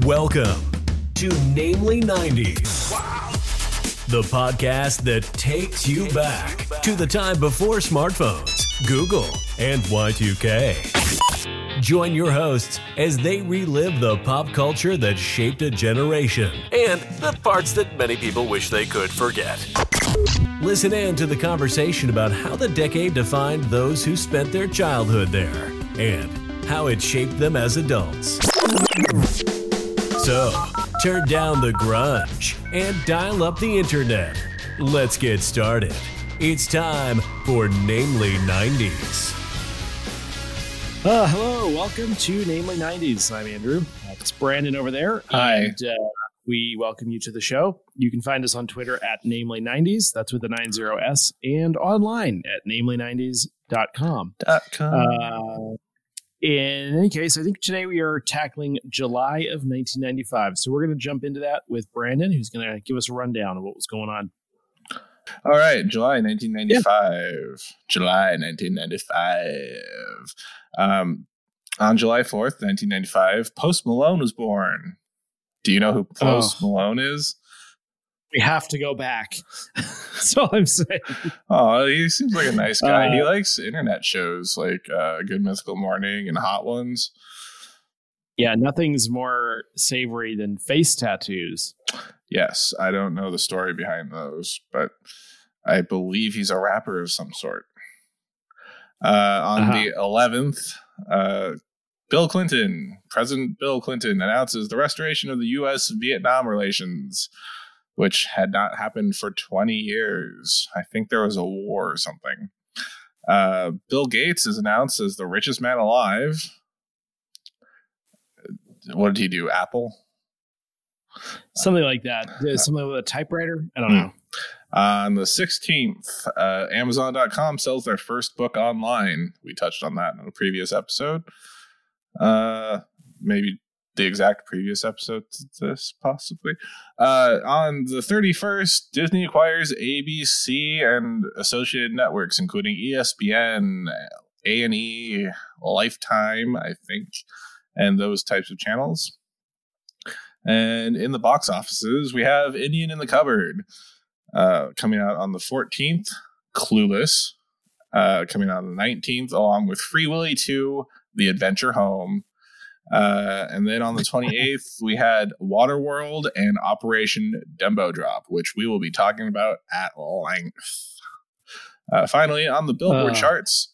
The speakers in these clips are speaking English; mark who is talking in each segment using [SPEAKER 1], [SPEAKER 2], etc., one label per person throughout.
[SPEAKER 1] Welcome to Namely 90s. The podcast that takes you back to the time before smartphones, Google, and Y2K. Join your hosts as they relive the pop culture that shaped a generation and the parts that many people wish they could forget. Listen in to the conversation about how the decade defined those who spent their childhood there and how it shaped them as adults. So, turn down the grunge and dial up the internet. Let's get started. It's time for Namely 90s.
[SPEAKER 2] Uh, hello, welcome to Namely 90s. I'm Andrew. It's Brandon over there.
[SPEAKER 3] Hi.
[SPEAKER 2] And uh, we welcome you to the show. You can find us on Twitter at Namely 90s. That's with the 90s. And online at namely90s.com.
[SPEAKER 3] Dot com.
[SPEAKER 2] Uh, in any case, I think today we are tackling July of 1995. So we're going to jump into that with Brandon, who's going to give us a rundown of what was going on.
[SPEAKER 3] All right, July 1995. July 1995. Um, on July 4th, 1995, Post Malone was born. Do you know who Post
[SPEAKER 2] Oh.
[SPEAKER 3] Malone is?
[SPEAKER 2] We have to go back. That's all I'm saying.
[SPEAKER 3] Oh, he seems like a nice guy. he
[SPEAKER 2] Uh,
[SPEAKER 3] likes internet shows like uh, Good Mythical Morning and Hot Ones.
[SPEAKER 2] Yeah, nothing's more savory than face tattoos.
[SPEAKER 3] Yes, I don't know the story behind those, but I believe he's a rapper of some sort. Uh, on
[SPEAKER 2] Uh-huh.
[SPEAKER 3] the 11th, uh, Bill Clinton, President Bill Clinton, announces the restoration of the U.S. Vietnam relations, which had not happened for 20 years. I think there was a war or something. Uh, Bill Gates is announced as the richest man alive. What did he do? Apple?
[SPEAKER 2] Something like that. Yeah, Something with a typewriter. I don't
[SPEAKER 3] Hmm.
[SPEAKER 2] know.
[SPEAKER 3] On the 16th, uh, Amazon.com sells their first book online. We touched on that in a previous episode. Uh, maybe the exact previous episode to this, possibly. Uh, on the 31st, Disney acquires ABC and associated networks, including ESPN, A&E, Lifetime, I think, and those types of channels. And in the box offices, we have Indian in the Cupboard uh, coming out on the 14th, Clueless, uh, coming out on the 19th, along with Free Willy 2, The Adventure Home. Uh, and then on the 28th, we had Waterworld and Operation Dumbo Drop, which we will be talking about at length. Uh, finally, on the Billboard
[SPEAKER 2] Uh.
[SPEAKER 3] charts,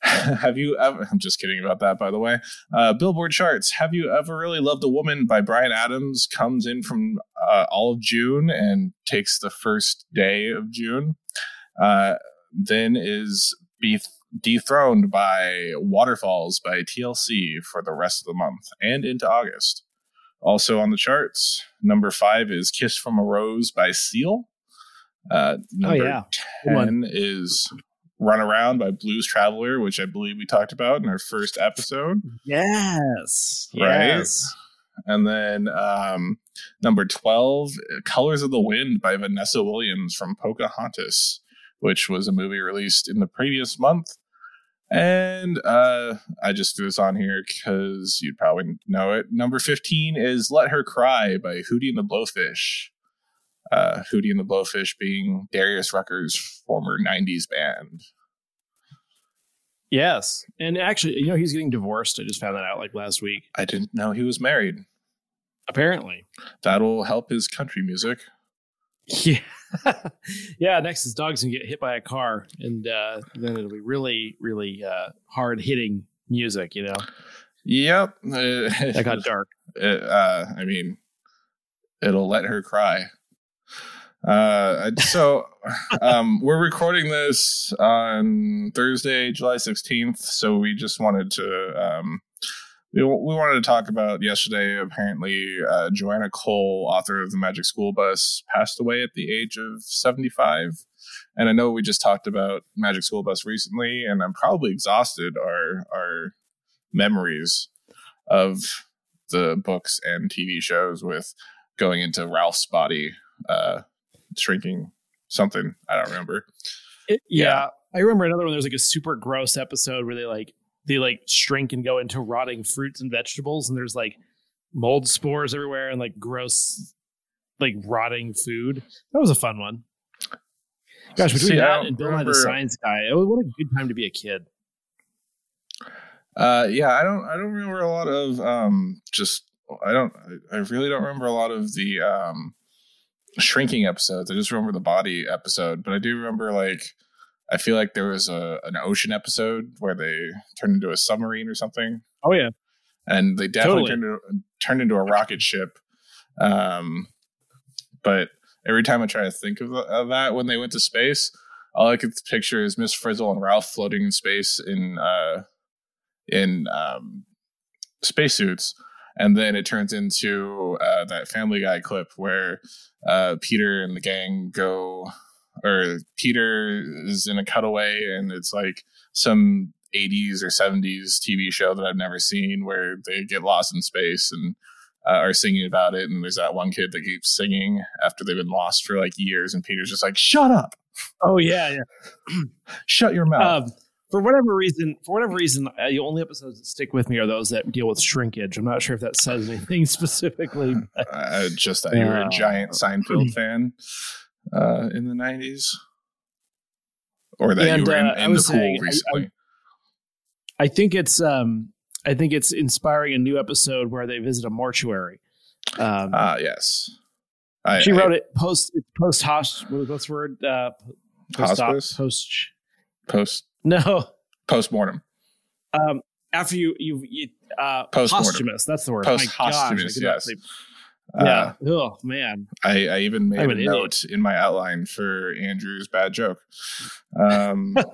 [SPEAKER 3] have you ever? I'm just kidding about that, by the way. Uh, Billboard charts. Have you ever really loved a woman by Bryan Adams comes in from uh, all of June and takes the first day of June. Uh, then is be dethroned by Waterfalls by TLC for the rest of the month and into August. Also on the charts, number five is Kiss from a Rose by Seal. Uh, number
[SPEAKER 2] yeah. Good one.
[SPEAKER 3] 10 is Run Around by Blues Traveler, which I believe we talked about in our first episode.
[SPEAKER 2] Yes.
[SPEAKER 3] Right.
[SPEAKER 2] Yes.
[SPEAKER 3] And then um, number 12, Colors of the Wind by Vanessa Williams from Pocahontas, which was a movie released in the previous month. And uh, I just threw this on here because you'd probably know it. Number 15 is Let Her Cry by Hootie and the Blowfish. Uh, Hootie and the Blowfish being Darius Rucker's former 90s band.
[SPEAKER 2] Yes. And actually, you know, he's getting divorced. I just found that out like last week.
[SPEAKER 3] I didn't know he was married.
[SPEAKER 2] Apparently.
[SPEAKER 3] That'll help his country music.
[SPEAKER 2] Yeah. yeah. Next, is dog's to get hit by a car. And uh, then it'll be really, really uh, hard hitting music, you know?
[SPEAKER 3] Yep.
[SPEAKER 2] That got dark.
[SPEAKER 3] it, uh, I mean, it'll let her cry. Uh, so um, we're recording this on Thursday, July 16th. So we just wanted to, um, we, we wanted to talk about yesterday. Apparently, uh, Joanna Cole, author of The Magic School Bus, passed away at the age of 75. And I know we just talked about Magic School Bus recently, and I'm probably exhausted our, our memories of the books and TV shows with going into Ralph's body, uh, shrinking something. I don't remember.
[SPEAKER 2] It- yeah.
[SPEAKER 3] Yeah.
[SPEAKER 2] I remember another one. There was like a super gross episode where they like, they like shrink and go into rotting fruits and vegetables. And there's like mold spores everywhere and like gross, like rotting food. That was a fun one. Gosh, between
[SPEAKER 3] See,
[SPEAKER 2] that and Bill Nye the Science Guy, it was what a good time to be a kid.
[SPEAKER 3] Uh, yeah, I don't. I don't remember a lot of um. Just I don't. I, I really don't remember a lot of the um shrinking episodes. I just remember the body episode, but I do remember like I feel like there was a an ocean episode where they turned into a submarine or something,
[SPEAKER 2] Oh yeah,
[SPEAKER 3] and they definitely
[SPEAKER 2] Totally.
[SPEAKER 3] turned into, turned into a rocket ship. Um, but every time I try to think of, of that when they went to space, all I could picture is Miss Frizzle and Ralph floating in space in uh, in um, spacesuits, and then it turns into uh, that Family Guy clip where uh, Peter and the gang go, or Peter is in a cutaway, and it's like some 80s or 70s TV show that I've never seen where they get lost in space and uh, are singing about it. And there's that one kid that keeps singing after they've been lost for like years, and Peter's just like, "Shut up,
[SPEAKER 2] oh yeah, yeah.
[SPEAKER 3] shut your mouth."
[SPEAKER 2] Um, for whatever reason, for whatever reason, uh, the only episodes that stick with me are those that deal with shrinkage. I'm not sure if that says anything specifically. but-
[SPEAKER 3] uh, just that you were a giant Seinfeld fan uh, in the '90s, or that
[SPEAKER 2] And,
[SPEAKER 3] you were in,
[SPEAKER 2] uh,
[SPEAKER 3] in the pool
[SPEAKER 2] saying, I- I-
[SPEAKER 3] recently.
[SPEAKER 2] I think it's um, I think it's inspiring a new episode where they visit a mortuary. Um,
[SPEAKER 3] Ah, yes. I,
[SPEAKER 2] she
[SPEAKER 3] I-
[SPEAKER 2] wrote it post it's post host. What's the word? Uh, post
[SPEAKER 3] Hospice?
[SPEAKER 2] post.
[SPEAKER 3] post
[SPEAKER 2] No,
[SPEAKER 3] post mortem.
[SPEAKER 2] um, after you you, you uh,
[SPEAKER 3] Postmortem.
[SPEAKER 2] posthumous. That's the word.
[SPEAKER 3] Posthumous, yes.
[SPEAKER 2] Say-
[SPEAKER 3] Uh,
[SPEAKER 2] yeah. oh man.
[SPEAKER 3] I, I even made
[SPEAKER 2] I'm
[SPEAKER 3] a
[SPEAKER 2] an idiot.
[SPEAKER 3] note in my outline for Andrew's bad joke. Um,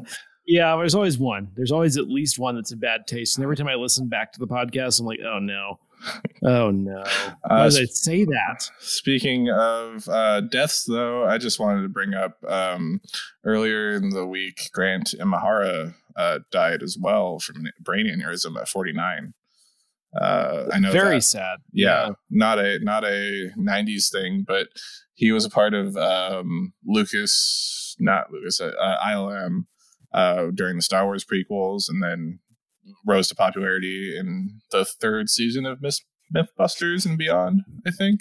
[SPEAKER 2] Yeah, there's always one. There's always at least one that's in bad taste. And every time I listen back to the podcast, I'm like, oh no. Oh no. Why
[SPEAKER 3] uh,
[SPEAKER 2] did I say that?
[SPEAKER 3] Speaking of uh, deaths, though, I just wanted to bring up um, earlier in the week, Grant Imahara uh, died as well from a brain aneurysm at 49. Uh, I know
[SPEAKER 2] Very
[SPEAKER 3] that-
[SPEAKER 2] sad.
[SPEAKER 3] yeah, not a not a 90s thing, but he was a part of um, Lucas, not Lucas, uh, ILM uh, during the Star Wars prequels, and then rose to popularity in the third season of Myth- MythBusters and beyond. I think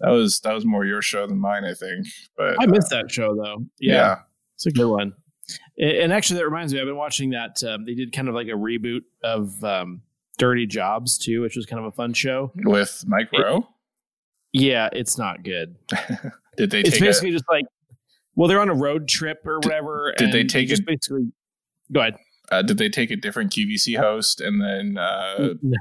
[SPEAKER 3] that was that was more your show than mine. I think, but
[SPEAKER 2] I missed that show though.
[SPEAKER 3] yeah,
[SPEAKER 2] Yeah, it's a good one. And actually, that reminds me. I've been watching that. Um, they did kind of like a reboot of um, Dirty Jobs too, which was kind of a fun show.
[SPEAKER 3] with Mike
[SPEAKER 2] It-
[SPEAKER 3] Rowe.
[SPEAKER 2] Yeah, it's not good.
[SPEAKER 3] Did they
[SPEAKER 2] It's
[SPEAKER 3] take a,
[SPEAKER 2] basically just like, well, they're on a road trip or whatever.
[SPEAKER 3] did they take
[SPEAKER 2] just
[SPEAKER 3] it-
[SPEAKER 2] basically? Go ahead.
[SPEAKER 3] uh, did they take a different QVC host and then uh,
[SPEAKER 2] No.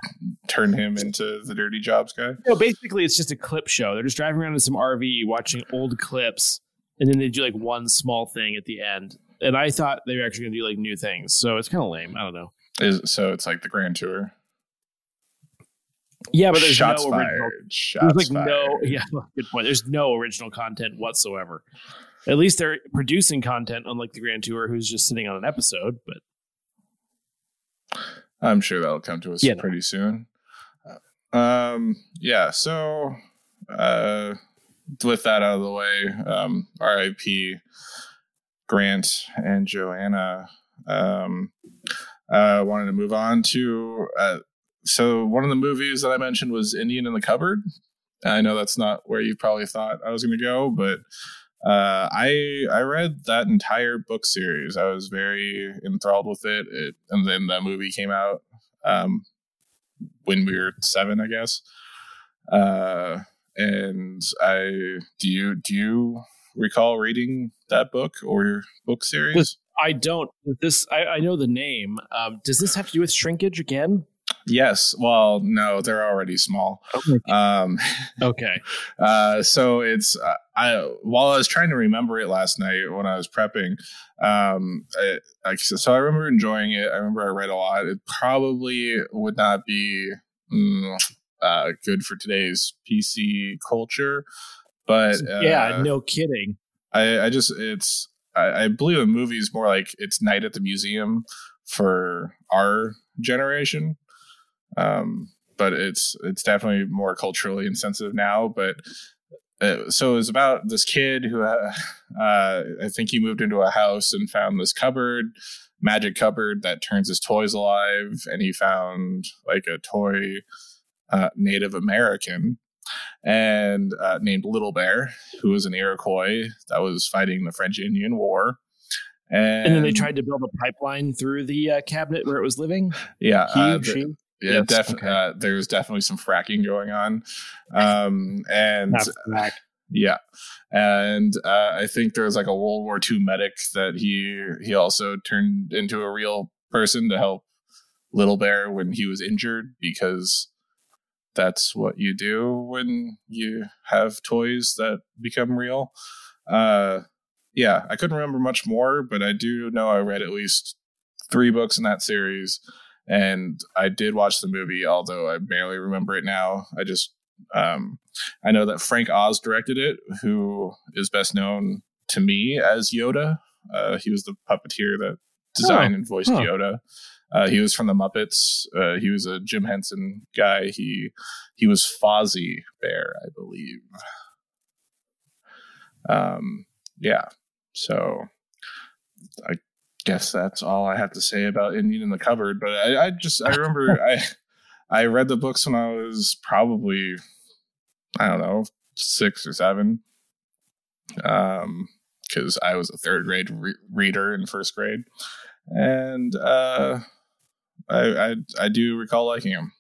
[SPEAKER 3] turn him into the Dirty Jobs guy?
[SPEAKER 2] No, basically, it's just a clip show. They're just driving around in some RV, watching old clips, and then they do like one small thing at the end. And I thought they were actually going to do like new things, so it's kind of lame. I don't know.
[SPEAKER 3] Is so it's like the Grand Tour.
[SPEAKER 2] Yeah, but there's
[SPEAKER 3] Shots
[SPEAKER 2] no
[SPEAKER 3] fired.
[SPEAKER 2] original.
[SPEAKER 3] Shots
[SPEAKER 2] There's like no, yeah, good point. There's no original content whatsoever. At least they're producing content, unlike the Grand Tour, who's just sitting on an episode. But
[SPEAKER 3] I'm sure that'll come to us
[SPEAKER 2] Yeah, no.
[SPEAKER 3] pretty soon. Um, yeah. So, uh, with that out of the way, um, R.I.P. Grant and Joanna. Um, uh, wanted to move on to uh, so one of the movies that I mentioned was Indian in the Cupboard. I know that's not where you probably thought I was going to go, but uh, I I read that entire book series. I was very enthralled with it, it and then that movie came out um, when we were seven, I guess. Uh, and I do you do you recall reading that book or book series?
[SPEAKER 2] I don't. This I, I know the name. Um, does this have to do with shrinkage again?
[SPEAKER 3] Yes. Well, no, they're already small.
[SPEAKER 2] Okay.
[SPEAKER 3] Um,
[SPEAKER 2] Okay.
[SPEAKER 3] Uh, so it's uh, I while I was trying to remember it last night when I was prepping, um, I, I, so I remember enjoying it. I remember I read a lot. It probably would not be mm, uh, good for today's PC culture, but uh,
[SPEAKER 2] yeah. No kidding.
[SPEAKER 3] I, I just it's I, I believe a movie is more like it's night at the museum for our generation. Um, but it's it's definitely more culturally insensitive now. But uh, so it's about this kid who uh, uh, I think he moved into a house and found this cupboard, magic cupboard that turns his toys alive, and he found like a toy uh, Native American and uh, named Little Bear, who was an Iroquois that was fighting the French Indian War. And,
[SPEAKER 2] And then they tried to build a pipeline through the uh, cabinet where it was living.
[SPEAKER 3] yeah,
[SPEAKER 2] He,
[SPEAKER 3] uh, the- yeah,
[SPEAKER 2] Yes,
[SPEAKER 3] def-
[SPEAKER 2] okay.
[SPEAKER 3] uh, there was definitely some fracking going on, um, and yeah, and uh, I think there was like a World War II medic that he he also turned into a real person to help Little Bear when he was injured because that's what you do when you have toys that become real. Uh, yeah, I couldn't remember much more, but I do know I read at least three books in that series, and I did watch the movie, although I barely remember it now. I just um, I know that Frank Oz directed it, who is best known to me as Yoda. Uh, he was the puppeteer that designed and voiced
[SPEAKER 2] huh.
[SPEAKER 3] Yoda. Uh, he was from the Muppets. Uh, he was a Jim Henson guy. He he was Fozzie Bear, I believe. Um, yeah. So I guess that's all I have to say about Indian in the Cupboard. But I, I just I remember I I read the books when I was probably I don't know six or seven. Um, because I was a third grade re- reader in first grade, and uh, I, I I do recall liking him.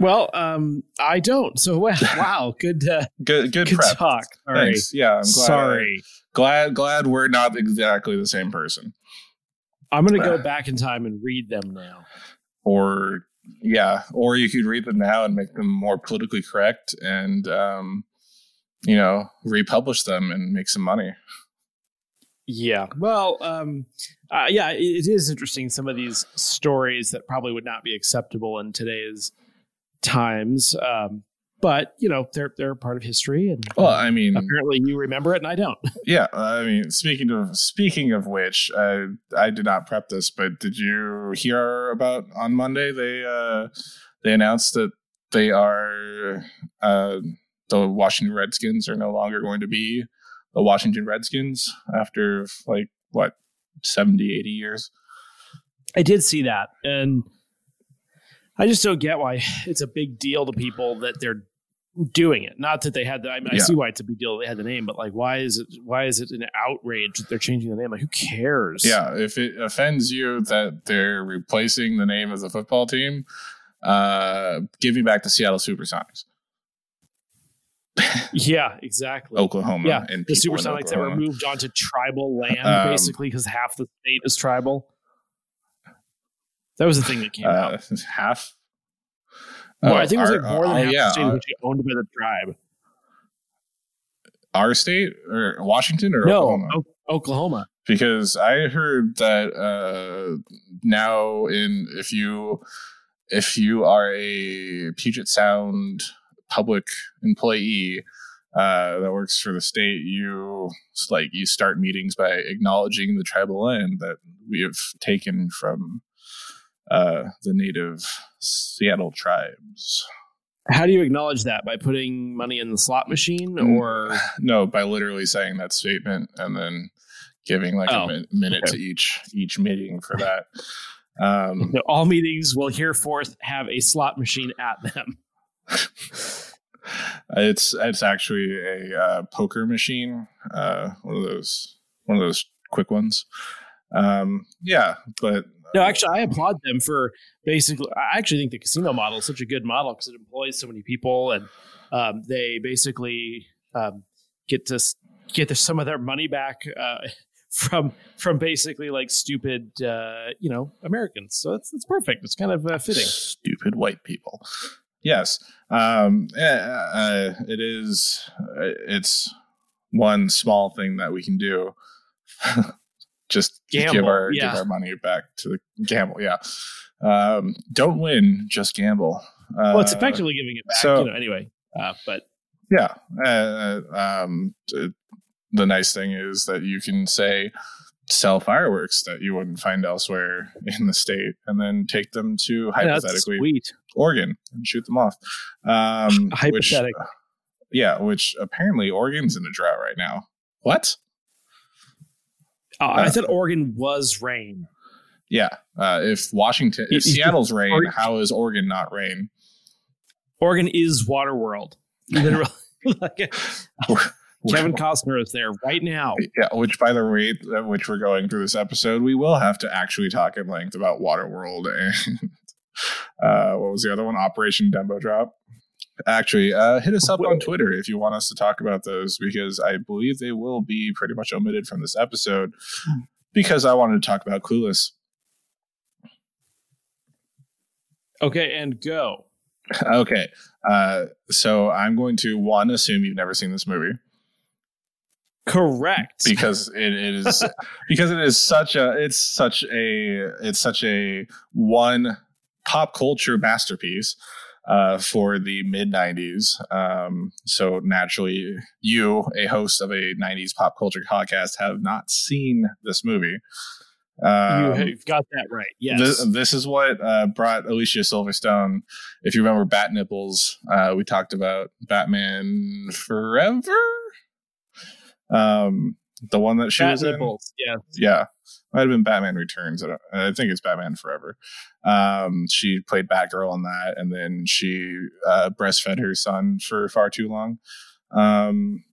[SPEAKER 2] Well, um, I don't. So wow, wow good, uh,
[SPEAKER 3] Good good,
[SPEAKER 2] good
[SPEAKER 3] prep.
[SPEAKER 2] talk. Sorry,
[SPEAKER 3] Thanks. Yeah, I'm glad.
[SPEAKER 2] sorry.
[SPEAKER 3] glad glad we're not exactly the same person.
[SPEAKER 2] I'm gonna go back in time and read them now.
[SPEAKER 3] Or yeah, or you could read them now and make them more politically correct, and um, you know, republish them and make some money.
[SPEAKER 2] Yeah. Well, um, uh, yeah, it, it is interesting. Some of these stories that probably would not be acceptable in today's times, um, but you know, they're they're part of history, and
[SPEAKER 3] Well, I mean,
[SPEAKER 2] apparently you remember it, and I don't.
[SPEAKER 3] yeah, I mean, speaking of speaking of which, I I did not prep this, but did you hear about on Monday they uh they announced that they are uh the Washington Redskins are no longer going to be the Washington Redskins after like what 70 80 years.
[SPEAKER 2] I did see that, and I just don't get why it's a big deal to people that they're doing it. Not that they had the. I, mean, I see why it's a big deal. They had the name, but like, why is it? Why is it an outrage that they're changing the name? Like, who cares?
[SPEAKER 3] Yeah, if it offends you that they're replacing the name of the football team, uh give me back the Seattle Supersonics.
[SPEAKER 2] yeah, exactly.
[SPEAKER 3] Oklahoma
[SPEAKER 2] yeah,
[SPEAKER 3] and
[SPEAKER 2] the Supersonics that were moved onto tribal land,
[SPEAKER 3] Um,
[SPEAKER 2] basically, because half the state is tribal. That was the thing that came
[SPEAKER 3] uh,
[SPEAKER 2] out.
[SPEAKER 3] half.
[SPEAKER 2] Well,
[SPEAKER 3] Oh,
[SPEAKER 2] I think it was
[SPEAKER 3] our-
[SPEAKER 2] like more than
[SPEAKER 3] oh,
[SPEAKER 2] half
[SPEAKER 3] yeah,
[SPEAKER 2] the state
[SPEAKER 3] our,
[SPEAKER 2] was actually owned by the tribe.
[SPEAKER 3] our state or Washington or
[SPEAKER 2] No,
[SPEAKER 3] Oklahoma?
[SPEAKER 2] O- Oklahoma.
[SPEAKER 3] Because I heard that uh, now in if you if you are a Puget Sound public employee uh, that works for the state, you like you start meetings by acknowledging the tribal land that we have taken from uh, the native Seattle tribes.
[SPEAKER 2] How do you acknowledge that? By putting money in the slot machine,
[SPEAKER 3] Mm.
[SPEAKER 2] or
[SPEAKER 3] No, by literally saying that statement and then giving like
[SPEAKER 2] Oh,
[SPEAKER 3] a min- minute
[SPEAKER 2] okay.
[SPEAKER 3] to each each meeting for that. Um,
[SPEAKER 2] all meetings will hereforth have a slot machine at them.
[SPEAKER 3] it's it's actually a uh, poker machine, uh, one of those one of those quick ones. Um, yeah, but
[SPEAKER 2] No, actually, I applaud them for basically. I actually think the casino model is such a good model because it employs so many people, and um, they basically um, get to get their, some of their money back uh, from from basically like stupid, uh, you know, Americans. So it's it's perfect. It's kind of uh, fitting.
[SPEAKER 3] stupid white people. Yes, um, uh, it is. uh, It's one small thing that we can do. Just give our
[SPEAKER 2] yeah.
[SPEAKER 3] give our money back to the gamble. Yeah, um, don't win, just gamble. Uh,
[SPEAKER 2] well, it's effectively giving it back.
[SPEAKER 3] so-
[SPEAKER 2] you know, anyway, uh, but
[SPEAKER 3] yeah. Uh, um, the nice thing is that you can say sell fireworks that you wouldn't find elsewhere in the state, and then take them to hypothetically
[SPEAKER 2] sweet.
[SPEAKER 3] Oregon and shoot them off. Um, which,
[SPEAKER 2] Hypothetic.
[SPEAKER 3] yeah, which apparently Oregon's in a drought right now. What?
[SPEAKER 2] Uh, I
[SPEAKER 3] uh,
[SPEAKER 2] thought Oregon was rain.
[SPEAKER 3] Yeah. Uh, if Washington, if Seattle's rain,
[SPEAKER 2] or-
[SPEAKER 3] how is Oregon not rain?
[SPEAKER 2] Oregon is Waterworld. Literally. like, Kevin Costner is there right now.
[SPEAKER 3] Yeah, which by the rate at which we're going through this episode, we will have to actually talk at length about Waterworld and uh, what was the other one? Operation Dumbo Drop. Actually, uh, hit us up on Twitter if you want us to talk about those because I believe they will be pretty much omitted from this episode because I wanted to talk about Clueless.
[SPEAKER 2] Okay, and go.
[SPEAKER 3] Okay, uh, so I'm going to one assume you've never seen this movie.
[SPEAKER 2] Correct.
[SPEAKER 3] because it is because it is such a it's such a it's such a one pop culture masterpiece uh, for the mid 90s um, so naturally you a host of a 90s pop culture podcast have not seen this movie um,
[SPEAKER 2] You've got that right. Yes.
[SPEAKER 3] this, this is what uh, brought Alicia Silverstone. If you remember Bat Nipples, uh, we talked about Batman Forever. Um, the one that she
[SPEAKER 2] Bat
[SPEAKER 3] was in.
[SPEAKER 2] Yeah.
[SPEAKER 3] Yeah, might have been Batman Returns. I, don't, I think it's Batman Forever. Um, she played Batgirl on that, and then she uh, breastfed her son for far too long. Um,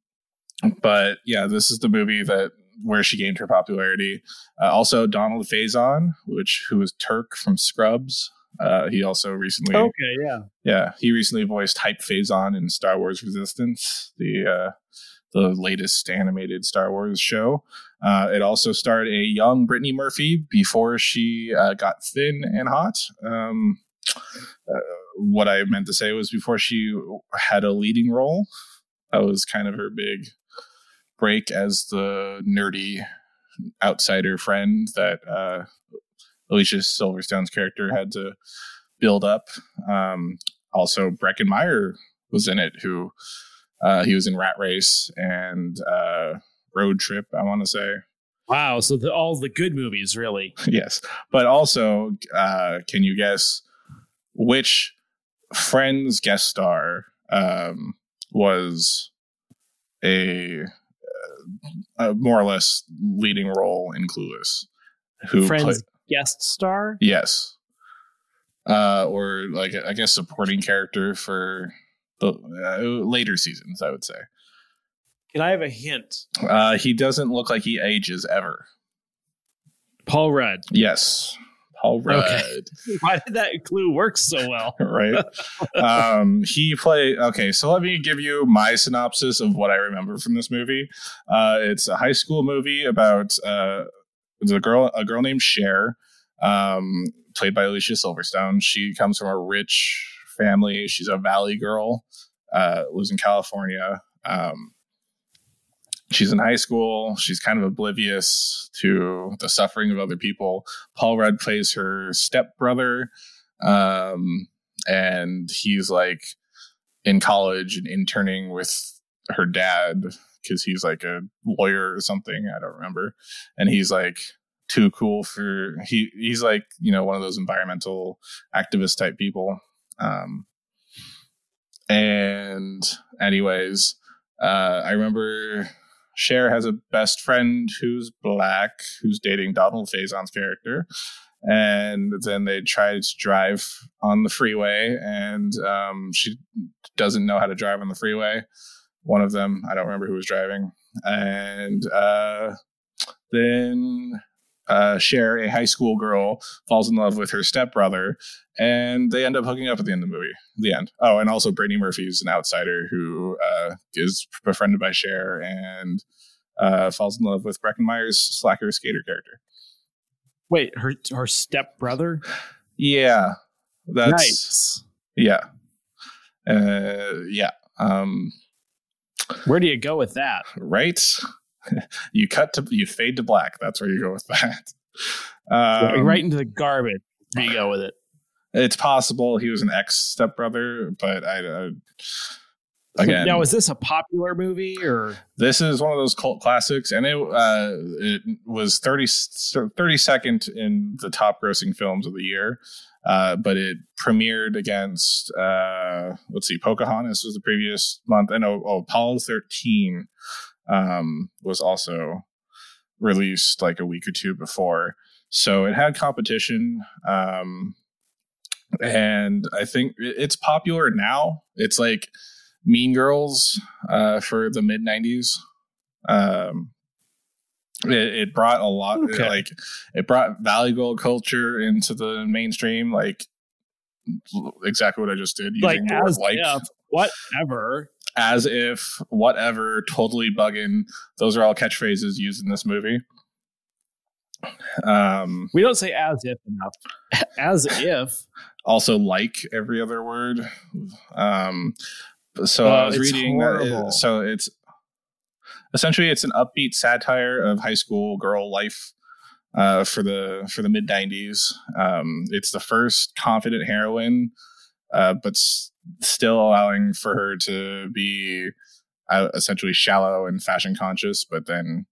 [SPEAKER 3] but yeah, this is the movie that where she gained her popularity. Uh, also, Donald Faison, which who was Turk from Scrubs. Uh, he also recently,
[SPEAKER 2] Okay. Yeah.
[SPEAKER 3] yeah, he recently voiced Hype Fazon in Star Wars Resistance, the uh, the latest animated Star Wars show. Uh, it also starred a young Brittany Murphy before she uh, got thin and hot. Um, uh, what I meant to say was before she had a leading role. That was kind of her big break as the nerdy outsider friend that uh, Alicia Silverstone's character had to build up. Um, also, Breckin Meyer was in it, who uh, he was in Rat Race and uh, Road Trip, I want to say.
[SPEAKER 2] Wow. So the, all the good movies, really.
[SPEAKER 3] yes. But also, uh, can you guess which Friends guest star um, was a, uh, a more or less leading role in Clueless? Who
[SPEAKER 2] Friends
[SPEAKER 3] played-
[SPEAKER 2] guest star.
[SPEAKER 3] Yes. Uh, or like I guess supporting character for the uh, later seasons, I would say.
[SPEAKER 2] Can I have a hint?
[SPEAKER 3] Uh, he doesn't look like he ages ever.
[SPEAKER 2] Paul Rudd.
[SPEAKER 3] Yes, Paul Rudd.
[SPEAKER 2] Okay. Why did that clue work so well?
[SPEAKER 3] right? um, he played. Okay, so let me give you my synopsis of what I remember from this movie. Uh, it's a high school movie about uh, the girl, a girl named Cher, um, played by Alicia Silverstone. She comes from a rich family. She's a valley girl. Uh, lives in California. Um, she's in high school. She's kind of oblivious to the suffering of other people. Paul Rudd plays her stepbrother. Um, and he's like in college and interning with her dad because he's like a lawyer or something. I don't remember. And he's like too cool for he he's like, you know, one of those environmental activist type people. Um and anyways, uh I remember Cher has a best friend who's black, who's dating Donald Faison's character. And then they try to drive on the freeway and um, she doesn't know how to drive on the freeway. One of them i don't remember who was driving. And uh, then uh, Cher, a high school girl, falls in love with her stepbrother, and they end up hooking up at the end of the movie. The end. Oh, and also Brittany Murphy is an outsider who uh, is befriended by Cher and uh, falls in love with Breckin Meyer's slacker skater character.
[SPEAKER 2] Wait, her her step brother.
[SPEAKER 3] Yeah, that's
[SPEAKER 2] nice.
[SPEAKER 3] yeah, uh, yeah. Um,
[SPEAKER 2] Where do you go with that?
[SPEAKER 3] right. you cut to you fade to black. That's where you go with that. Um,
[SPEAKER 2] right into the garbage. You go with it?
[SPEAKER 3] It's possible he was an ex stepbrother, but I. Uh, again,
[SPEAKER 2] Now, is this a popular movie or?
[SPEAKER 3] this is one of those cult classics, and it uh, it was 30, 32nd in the top grossing films of the year. Uh, but it premiered against uh, let's see, Pocahontas was the previous month, and oh, oh Apollo thirteen um, was also released like a week or two before. so it had competition. Um, and I think it's popular now. It's like Mean Girls uh, for the mid '90s. Um, it, it, brought a lot, okay. like it brought Valley Girl culture into the mainstream, like exactly what I just did.
[SPEAKER 2] Like as like if, whatever,
[SPEAKER 3] as if whatever, totally bugging. Those are all catchphrases used in this movie.
[SPEAKER 2] Um, we don't say as if enough. as if.
[SPEAKER 3] Also, like every other word. Um, so uh, I was reading that. so it's essentially it's an upbeat satire of high school girl life uh, for the for the mid '90s. Um, it's the first confident heroine, uh, but s- still allowing for her to be uh, essentially shallow and fashion conscious, but then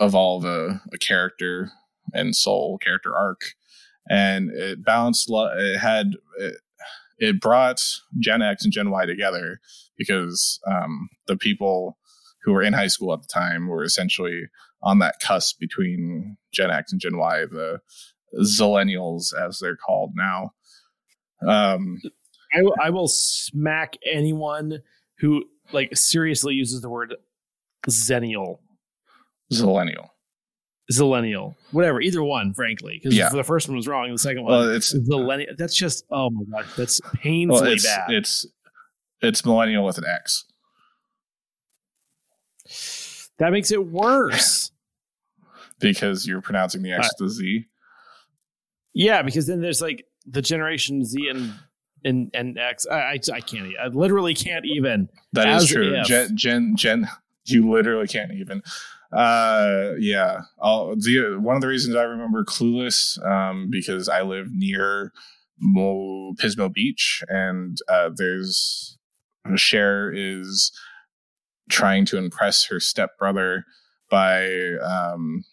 [SPEAKER 3] evolve a, a character and soul character arc. And it balanced. It had it, it brought Gen X and Gen Y together because um, the people who were in high school at the time were essentially on that cusp between Gen X and Gen Y, the Zillennials as they're called now. Um,
[SPEAKER 2] I, I will smack anyone who like seriously uses the word zennial.
[SPEAKER 3] Zillennial.
[SPEAKER 2] Zillennial, whatever, either one, frankly, because yeah. the first one was wrong, the second one, well, it's millennial. That's just oh my god, that's painfully well,
[SPEAKER 3] it's,
[SPEAKER 2] bad.
[SPEAKER 3] It's it's millennial with an X.
[SPEAKER 2] That makes it worse.
[SPEAKER 3] because you're pronouncing the X uh, to Z.
[SPEAKER 2] Yeah, because then there's like the generation Z and and and X. I I, I can't. I literally can't even.
[SPEAKER 3] That is true. If. Gen Gen Gen. You literally can't even. Uh, yeah. I'll, the one of the reasons I remember Clueless, um, because I live near Mo, Pismo Beach, and uh, there's Cher is trying to impress her stepbrother by um,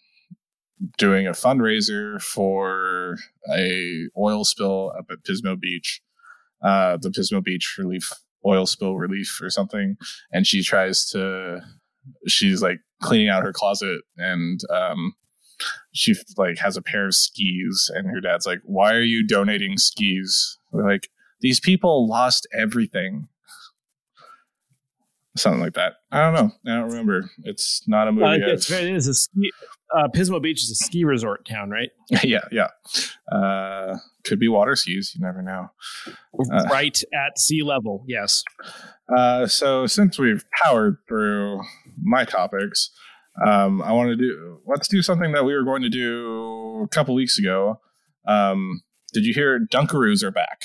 [SPEAKER 3] doing a fundraiser for a oil spill up at Pismo Beach, uh, the Pismo Beach relief oil spill relief or something, and she tries to, she's like cleaning out her closet and um, she like has a pair of skis, and her dad's like, "Why are you donating skis?" We're like, "These people lost everything." Something like that. I don't know. I don't remember. It's not a movie. Uh,
[SPEAKER 2] it's, it is a ski. Uh, Pismo Beach is a ski resort town, right?
[SPEAKER 3] yeah, yeah. Uh, could be water skis. You never know.
[SPEAKER 2] Uh, right at sea level. Yes.
[SPEAKER 3] Uh, so since we've powered through my topics, um, I want to do. Let's do something that we were going to do a couple weeks ago. Um, did you hear Dunkaroos are back?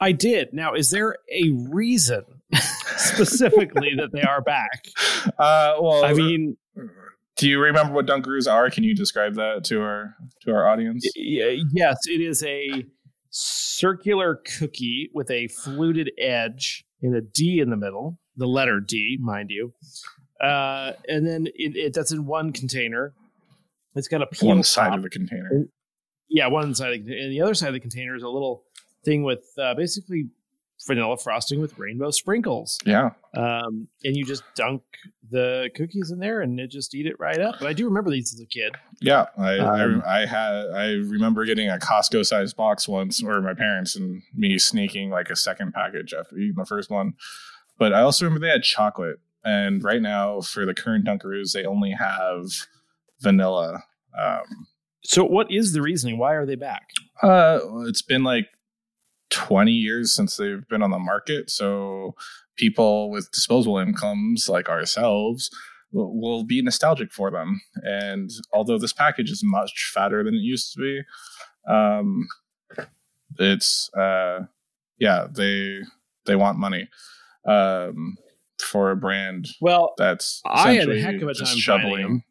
[SPEAKER 2] I did. Now, is there a reason specifically that they are back?
[SPEAKER 3] Uh, well,
[SPEAKER 2] I mean,
[SPEAKER 3] do you remember what Dunkaroos are? Can you describe that to our to our audience?
[SPEAKER 2] Yes, it is a circular cookie with a fluted edge and a D in the middle, the letter D, mind you. Uh, and then it, it, that's in one container. It's got a peel
[SPEAKER 3] one side top. of the container.
[SPEAKER 2] Yeah, one side, of the, and the other side of the container is a little thing with uh, basically vanilla frosting with rainbow sprinkles.
[SPEAKER 3] Yeah.
[SPEAKER 2] Um, and you just dunk the cookies in there and it just eat it right up. But I do remember these as a kid.
[SPEAKER 3] Yeah, I um, I, I, had I remember getting a Costco sized box once, or my parents and me sneaking like a second package after eating the first one. But I also remember they had chocolate, and right now for the current Dunkaroos, they only have vanilla. Um,
[SPEAKER 2] so, what is the reasoning? Why are they back?
[SPEAKER 3] Uh, it's been like 20 years since they've been on the market. So people with disposable incomes like ourselves will, will be nostalgic for them. And although this package is much fatter than it used to be, um, it's uh, yeah they they want money um, for a brand.
[SPEAKER 2] Well,
[SPEAKER 3] that's
[SPEAKER 2] I had a heck of a time shoveling.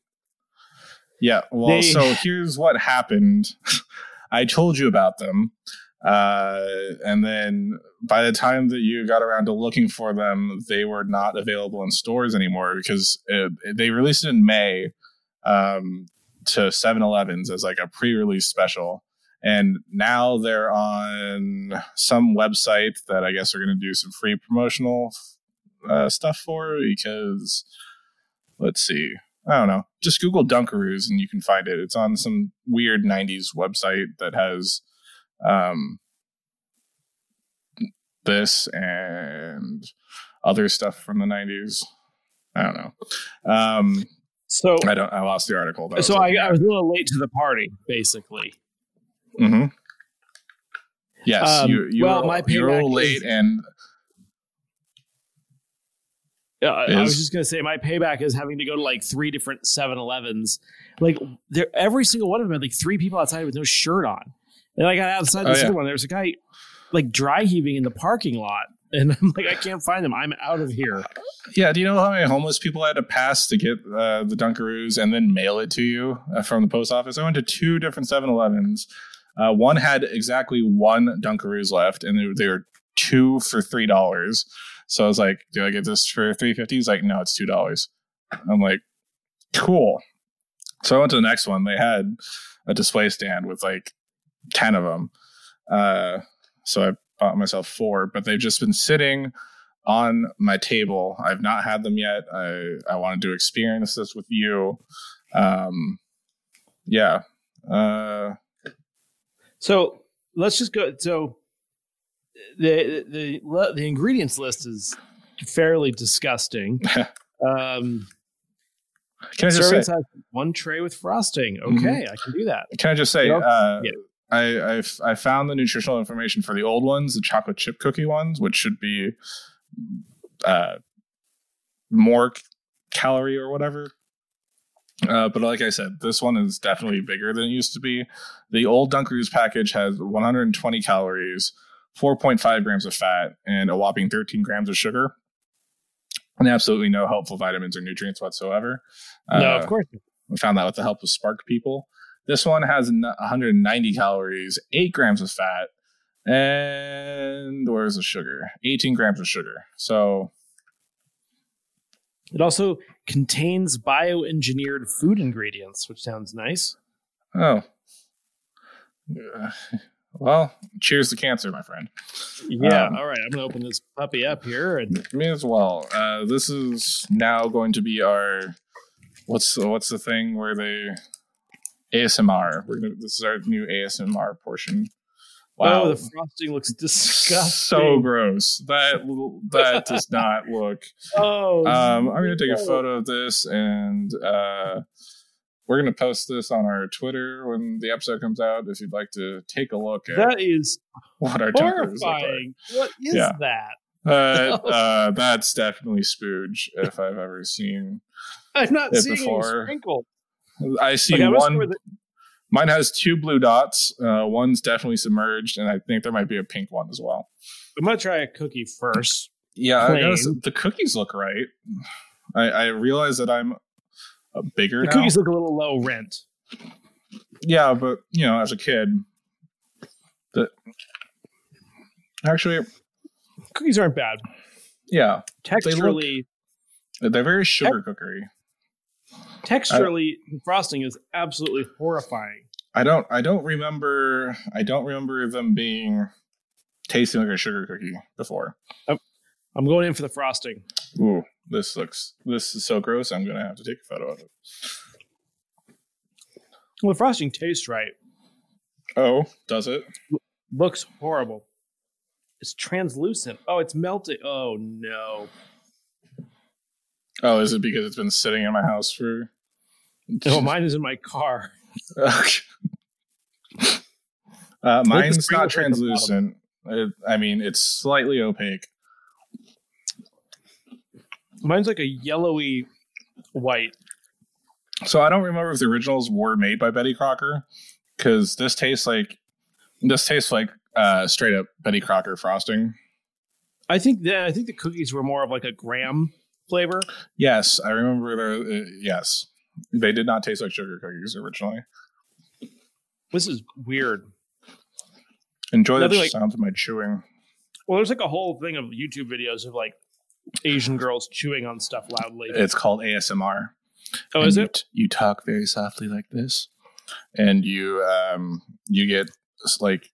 [SPEAKER 3] Yeah, well, they... so here's what happened. I told you about them. Uh, and then by the time that you got around to looking for them, they were not available in stores anymore because it, they released it in May um, to 7 Elevens as like a pre release special. And now they're on some website that I guess are going to do some free promotional uh, stuff for because let's see. I don't know. Just Google Dunkaroos and you can find it. It's on some weird '90s website that has um, this and other stuff from the '90s. I don't know. Um,
[SPEAKER 2] So
[SPEAKER 3] I don't. I lost the article. that
[SPEAKER 2] so I,
[SPEAKER 3] looking
[SPEAKER 2] I
[SPEAKER 3] at.
[SPEAKER 2] was a little late to the party, basically.
[SPEAKER 3] Mhm. Yes,
[SPEAKER 2] Um,
[SPEAKER 3] you you
[SPEAKER 2] well,
[SPEAKER 3] were,
[SPEAKER 2] my
[SPEAKER 3] you were a little
[SPEAKER 2] payback
[SPEAKER 3] late,
[SPEAKER 2] is-
[SPEAKER 3] and
[SPEAKER 2] I, I was just gonna say my payback is having to go to like three different 7-Elevens. Like there, every single one of them had like three people outside with no shirt on. And I got outside
[SPEAKER 3] Oh,
[SPEAKER 2] this
[SPEAKER 3] yeah.
[SPEAKER 2] other one. There was a guy like dry heaving in the parking lot, and I'm like, I can't find them. I'm out of here.
[SPEAKER 3] yeah. Do you know how many homeless people I had to pass to get uh, the Dunkaroos and then mail it to you uh, from the post office? I went to two different 7-Elevens. Uh, one had exactly one Dunkaroos left, and they, were- they were two for three dollars. So I was like, "Do I get this for three fifty? He's like, "No, it's two dollars." I'm like, "Cool." So I went to the next one. They had a display stand with like ten of them. Uh, so I bought myself four, but they've just been sitting on my table. I've not had them yet. I I wanted to experience this with you. Um, yeah. Uh,
[SPEAKER 2] So let's just go. So the the the ingredients list is fairly disgusting. Um,
[SPEAKER 3] can I just say?
[SPEAKER 2] one tray with frosting. Okay, I can do that.
[SPEAKER 3] Can I just say? Uh,
[SPEAKER 2] Yeah.
[SPEAKER 3] I I found the nutritional information for the old ones, the chocolate chip cookie ones, which should be uh, more c- calorie or whatever. Uh, but like I said, this one is definitely bigger than it used to be. The old Dunkaroos package has 120 calories, 4.5 grams of fat, and a whopping 13 grams of sugar, and absolutely no helpful vitamins or nutrients whatsoever.
[SPEAKER 2] no,
[SPEAKER 3] Uh,
[SPEAKER 2] of course.
[SPEAKER 3] we found that with the help of Spark People. This one has 190 calories, 8 grams of fat, and where's the sugar? 18 grams of sugar. So,
[SPEAKER 2] It also contains bioengineered food ingredients, which sounds nice.
[SPEAKER 3] oh. Uh, Well, cheers to cancer, my friend.
[SPEAKER 2] Yeah.
[SPEAKER 3] Um,
[SPEAKER 2] all right. I'm gonna open this puppy up here, and
[SPEAKER 3] Me as well. Uh, this is now going to be our what's what's the thing where they ASMR. We're gonna this is our new ASMR portion. Wow,
[SPEAKER 2] oh, the frosting looks disgusting.
[SPEAKER 3] so gross. That little- that does not look.
[SPEAKER 2] Oh,
[SPEAKER 3] Um, I'm gonna take a photo of this and uh, we're gonna post this on our Twitter when the episode comes out. If you'd like to take a look at
[SPEAKER 2] That is
[SPEAKER 3] what our look like.
[SPEAKER 2] horrifying. What is
[SPEAKER 3] Yeah.
[SPEAKER 2] that?
[SPEAKER 3] But uh, that's definitely spooge if I've ever seen.
[SPEAKER 2] I've not
[SPEAKER 3] It
[SPEAKER 2] seen
[SPEAKER 3] before.
[SPEAKER 2] any sprinkle.
[SPEAKER 3] I see
[SPEAKER 2] Like, I
[SPEAKER 3] one.
[SPEAKER 2] with it-
[SPEAKER 3] Mine has two blue dots. Uh, one's definitely submerged, and I think there might be a pink one as well.
[SPEAKER 2] I'm gonna try a cookie first.
[SPEAKER 3] Yeah, I guess the cookies look right. I, I realize that I'm a bigger
[SPEAKER 2] The
[SPEAKER 3] now.
[SPEAKER 2] cookies look a little low rent.
[SPEAKER 3] yeah, but you know, as a kid, the actually,
[SPEAKER 2] Cookies aren't bad.
[SPEAKER 3] yeah,
[SPEAKER 2] Texturally,
[SPEAKER 3] they're very sugar cookery.
[SPEAKER 2] Texturally, frosting is absolutely horrifying.
[SPEAKER 3] I don't, I don't remember, I don't remember them being tasting like a sugar cookie before.
[SPEAKER 2] I'm going in for the frosting.
[SPEAKER 3] Ooh, this looks, this is so gross. I'm gonna have to take a photo of it.
[SPEAKER 2] Well, the frosting tastes right.
[SPEAKER 3] Oh, does it?
[SPEAKER 2] Looks horrible. It's translucent. Oh, it's melting. Oh no.
[SPEAKER 3] Oh, is it because it's been sitting in my house for?
[SPEAKER 2] Oh, mine is in my car.
[SPEAKER 3] uh, mine's not
[SPEAKER 2] at the bottom.
[SPEAKER 3] translucent. It, I mean, it's slightly opaque.
[SPEAKER 2] Mine's like a yellowy white.
[SPEAKER 3] So I don't remember if the originals were made by Betty Crocker, because this tastes like this tastes like uh, straight up Betty Crocker frosting.
[SPEAKER 2] I think that I think the cookies were more of like a graham flavor.
[SPEAKER 3] Yes, I remember. The, uh, yes, they did not taste like sugar cookies originally.
[SPEAKER 2] This is weird.
[SPEAKER 3] Enjoy the
[SPEAKER 2] Nothing like-
[SPEAKER 3] sounds of my chewing.
[SPEAKER 2] Well, there's like a whole thing of YouTube videos of like Asian girls chewing on stuff loudly.
[SPEAKER 3] It's called ASMR.
[SPEAKER 2] oh,
[SPEAKER 3] and
[SPEAKER 2] is
[SPEAKER 3] you
[SPEAKER 2] it?
[SPEAKER 3] t- You talk very softly like this, and you um you get like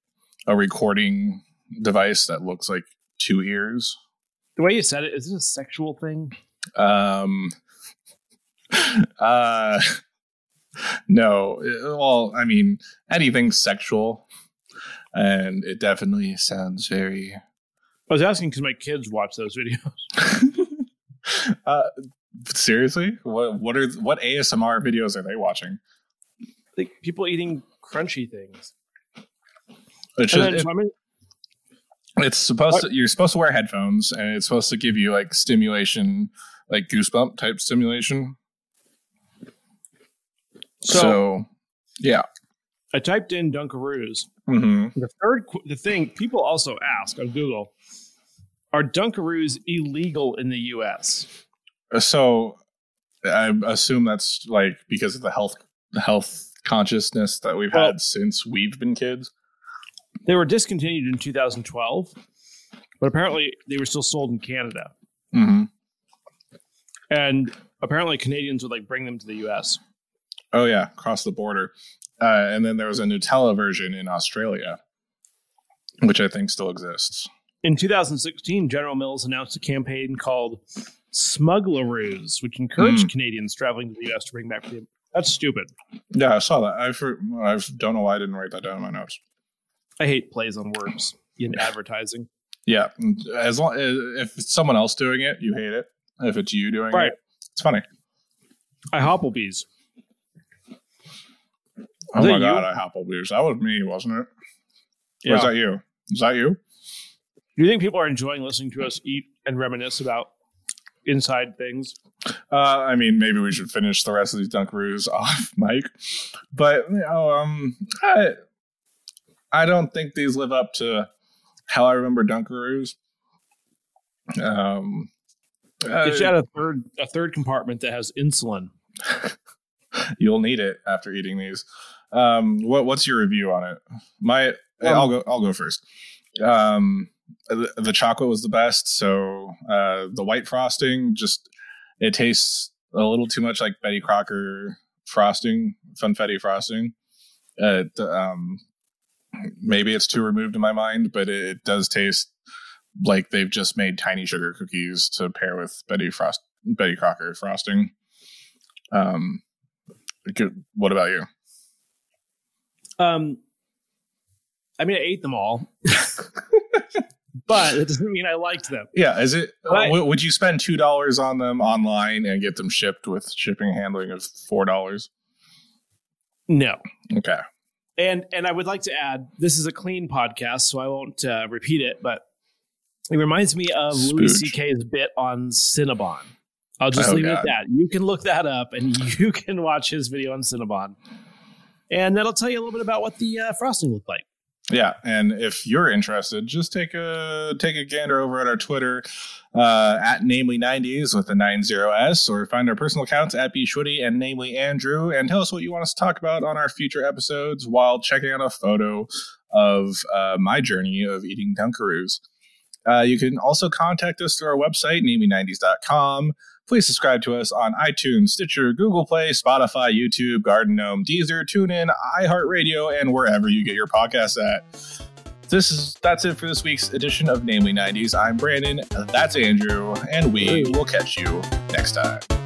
[SPEAKER 3] a recording device that looks like two ears.
[SPEAKER 2] The way you said it, is this a sexual thing?
[SPEAKER 3] Um, uh, no. Well, I mean, anything sexual, and it definitely sounds very.
[SPEAKER 2] I was asking because my kids watch those videos.
[SPEAKER 3] uh, seriously, what what are what ASMR videos are they watching?
[SPEAKER 2] Like people eating crunchy things.
[SPEAKER 3] It's, just, it-
[SPEAKER 2] I'm in-
[SPEAKER 3] it's supposed to. You're supposed to wear headphones, and it's supposed to give you like stimulation, like goosebump type stimulation. So,
[SPEAKER 2] so,
[SPEAKER 3] yeah.
[SPEAKER 2] I typed in Dunkaroos.
[SPEAKER 3] hmm
[SPEAKER 2] The third, qu- the thing people also ask on Google are Dunkaroos illegal in the U.S.?
[SPEAKER 3] So I assume that's like because of the health health consciousness that we've
[SPEAKER 2] Well-
[SPEAKER 3] had since we've been kids.
[SPEAKER 2] They were discontinued in 2012, but apparently they were still sold in Canada,
[SPEAKER 3] Mm-hmm.
[SPEAKER 2] and apparently Canadians would like bring them to the U.S.
[SPEAKER 3] Oh yeah, across the border. Uh, and then there was a Nutella version in Australia, which I think still exists.
[SPEAKER 2] In 2016, General Mills announced a campaign called Smuggleroos, which encouraged Canadians traveling to the U.S. to bring back the. That's stupid.
[SPEAKER 3] Yeah, I saw that. I I don't know why I didn't write that down in my notes.
[SPEAKER 2] I hate plays on words in advertising.
[SPEAKER 3] Yeah, as long if it's someone else doing it, you hate it. If it's you doing
[SPEAKER 2] Right.
[SPEAKER 3] it, it's funny.
[SPEAKER 2] I Hopplebees.
[SPEAKER 3] Oh my
[SPEAKER 2] you?
[SPEAKER 3] god, I Applebee's. That was me, wasn't it? Or is that you? Is that you?
[SPEAKER 2] Do you think people are enjoying listening to us eat and reminisce about inside things?
[SPEAKER 3] Uh, I mean, maybe we should finish the rest of these Dunkaroos off, Mike. But you know, um, I, I don't think these live up to how I remember Dunkaroos. Um, uh,
[SPEAKER 2] It's got a third a third compartment that has insulin.
[SPEAKER 3] you'll need it after eating these. Um, what what's your review on it? My,
[SPEAKER 2] Um,
[SPEAKER 3] I'll go. I'll go first. Um, the, the chocolate was the best. So uh, the white frosting just it tastes a little too much like Betty Crocker frosting, funfetti frosting. Uh, the, um, maybe it's too removed in my mind, but it, it does taste like they've just made tiny sugar cookies to pair with Betty Frost Betty Crocker frosting. Um, what about you?
[SPEAKER 2] Um, I mean, I ate them all, but it doesn't mean I liked them.
[SPEAKER 3] Yeah, is it? Would you spend two dollars on them online and get them shipped with shipping handling of four dollars?
[SPEAKER 2] No.
[SPEAKER 3] Okay.
[SPEAKER 2] And and I would like to add, this is a clean podcast, so I won't uh, repeat it, but it reminds me of Louis
[SPEAKER 3] Spooge.
[SPEAKER 2] C.K.'s bit on Cinnabon. I'll just
[SPEAKER 3] Oh,
[SPEAKER 2] leave it at that. You can look that up, and you can watch his video on Cinnabon, and that'll tell you a little bit about what the uh, frosting looked like.
[SPEAKER 3] Yeah, and if you're interested, just take a take a gander over at our Twitter uh, at namely 90s with the 90s, or find our personal accounts at bschwitty and namely Andrew, and tell us what you want us to talk about on our future episodes while checking out a photo of uh, my journey of eating Dunkaroos. Uh, you can also contact us through our website, namely90s.com. Please subscribe to us on iTunes, Stitcher, Google Play, Spotify, YouTube, Garden Gnome, Deezer, TuneIn, iHeartRadio, and wherever you get your podcasts at. This is that's it for this week's edition of Namely 90s. I'm Brandon, that's Andrew, and we will catch you next time.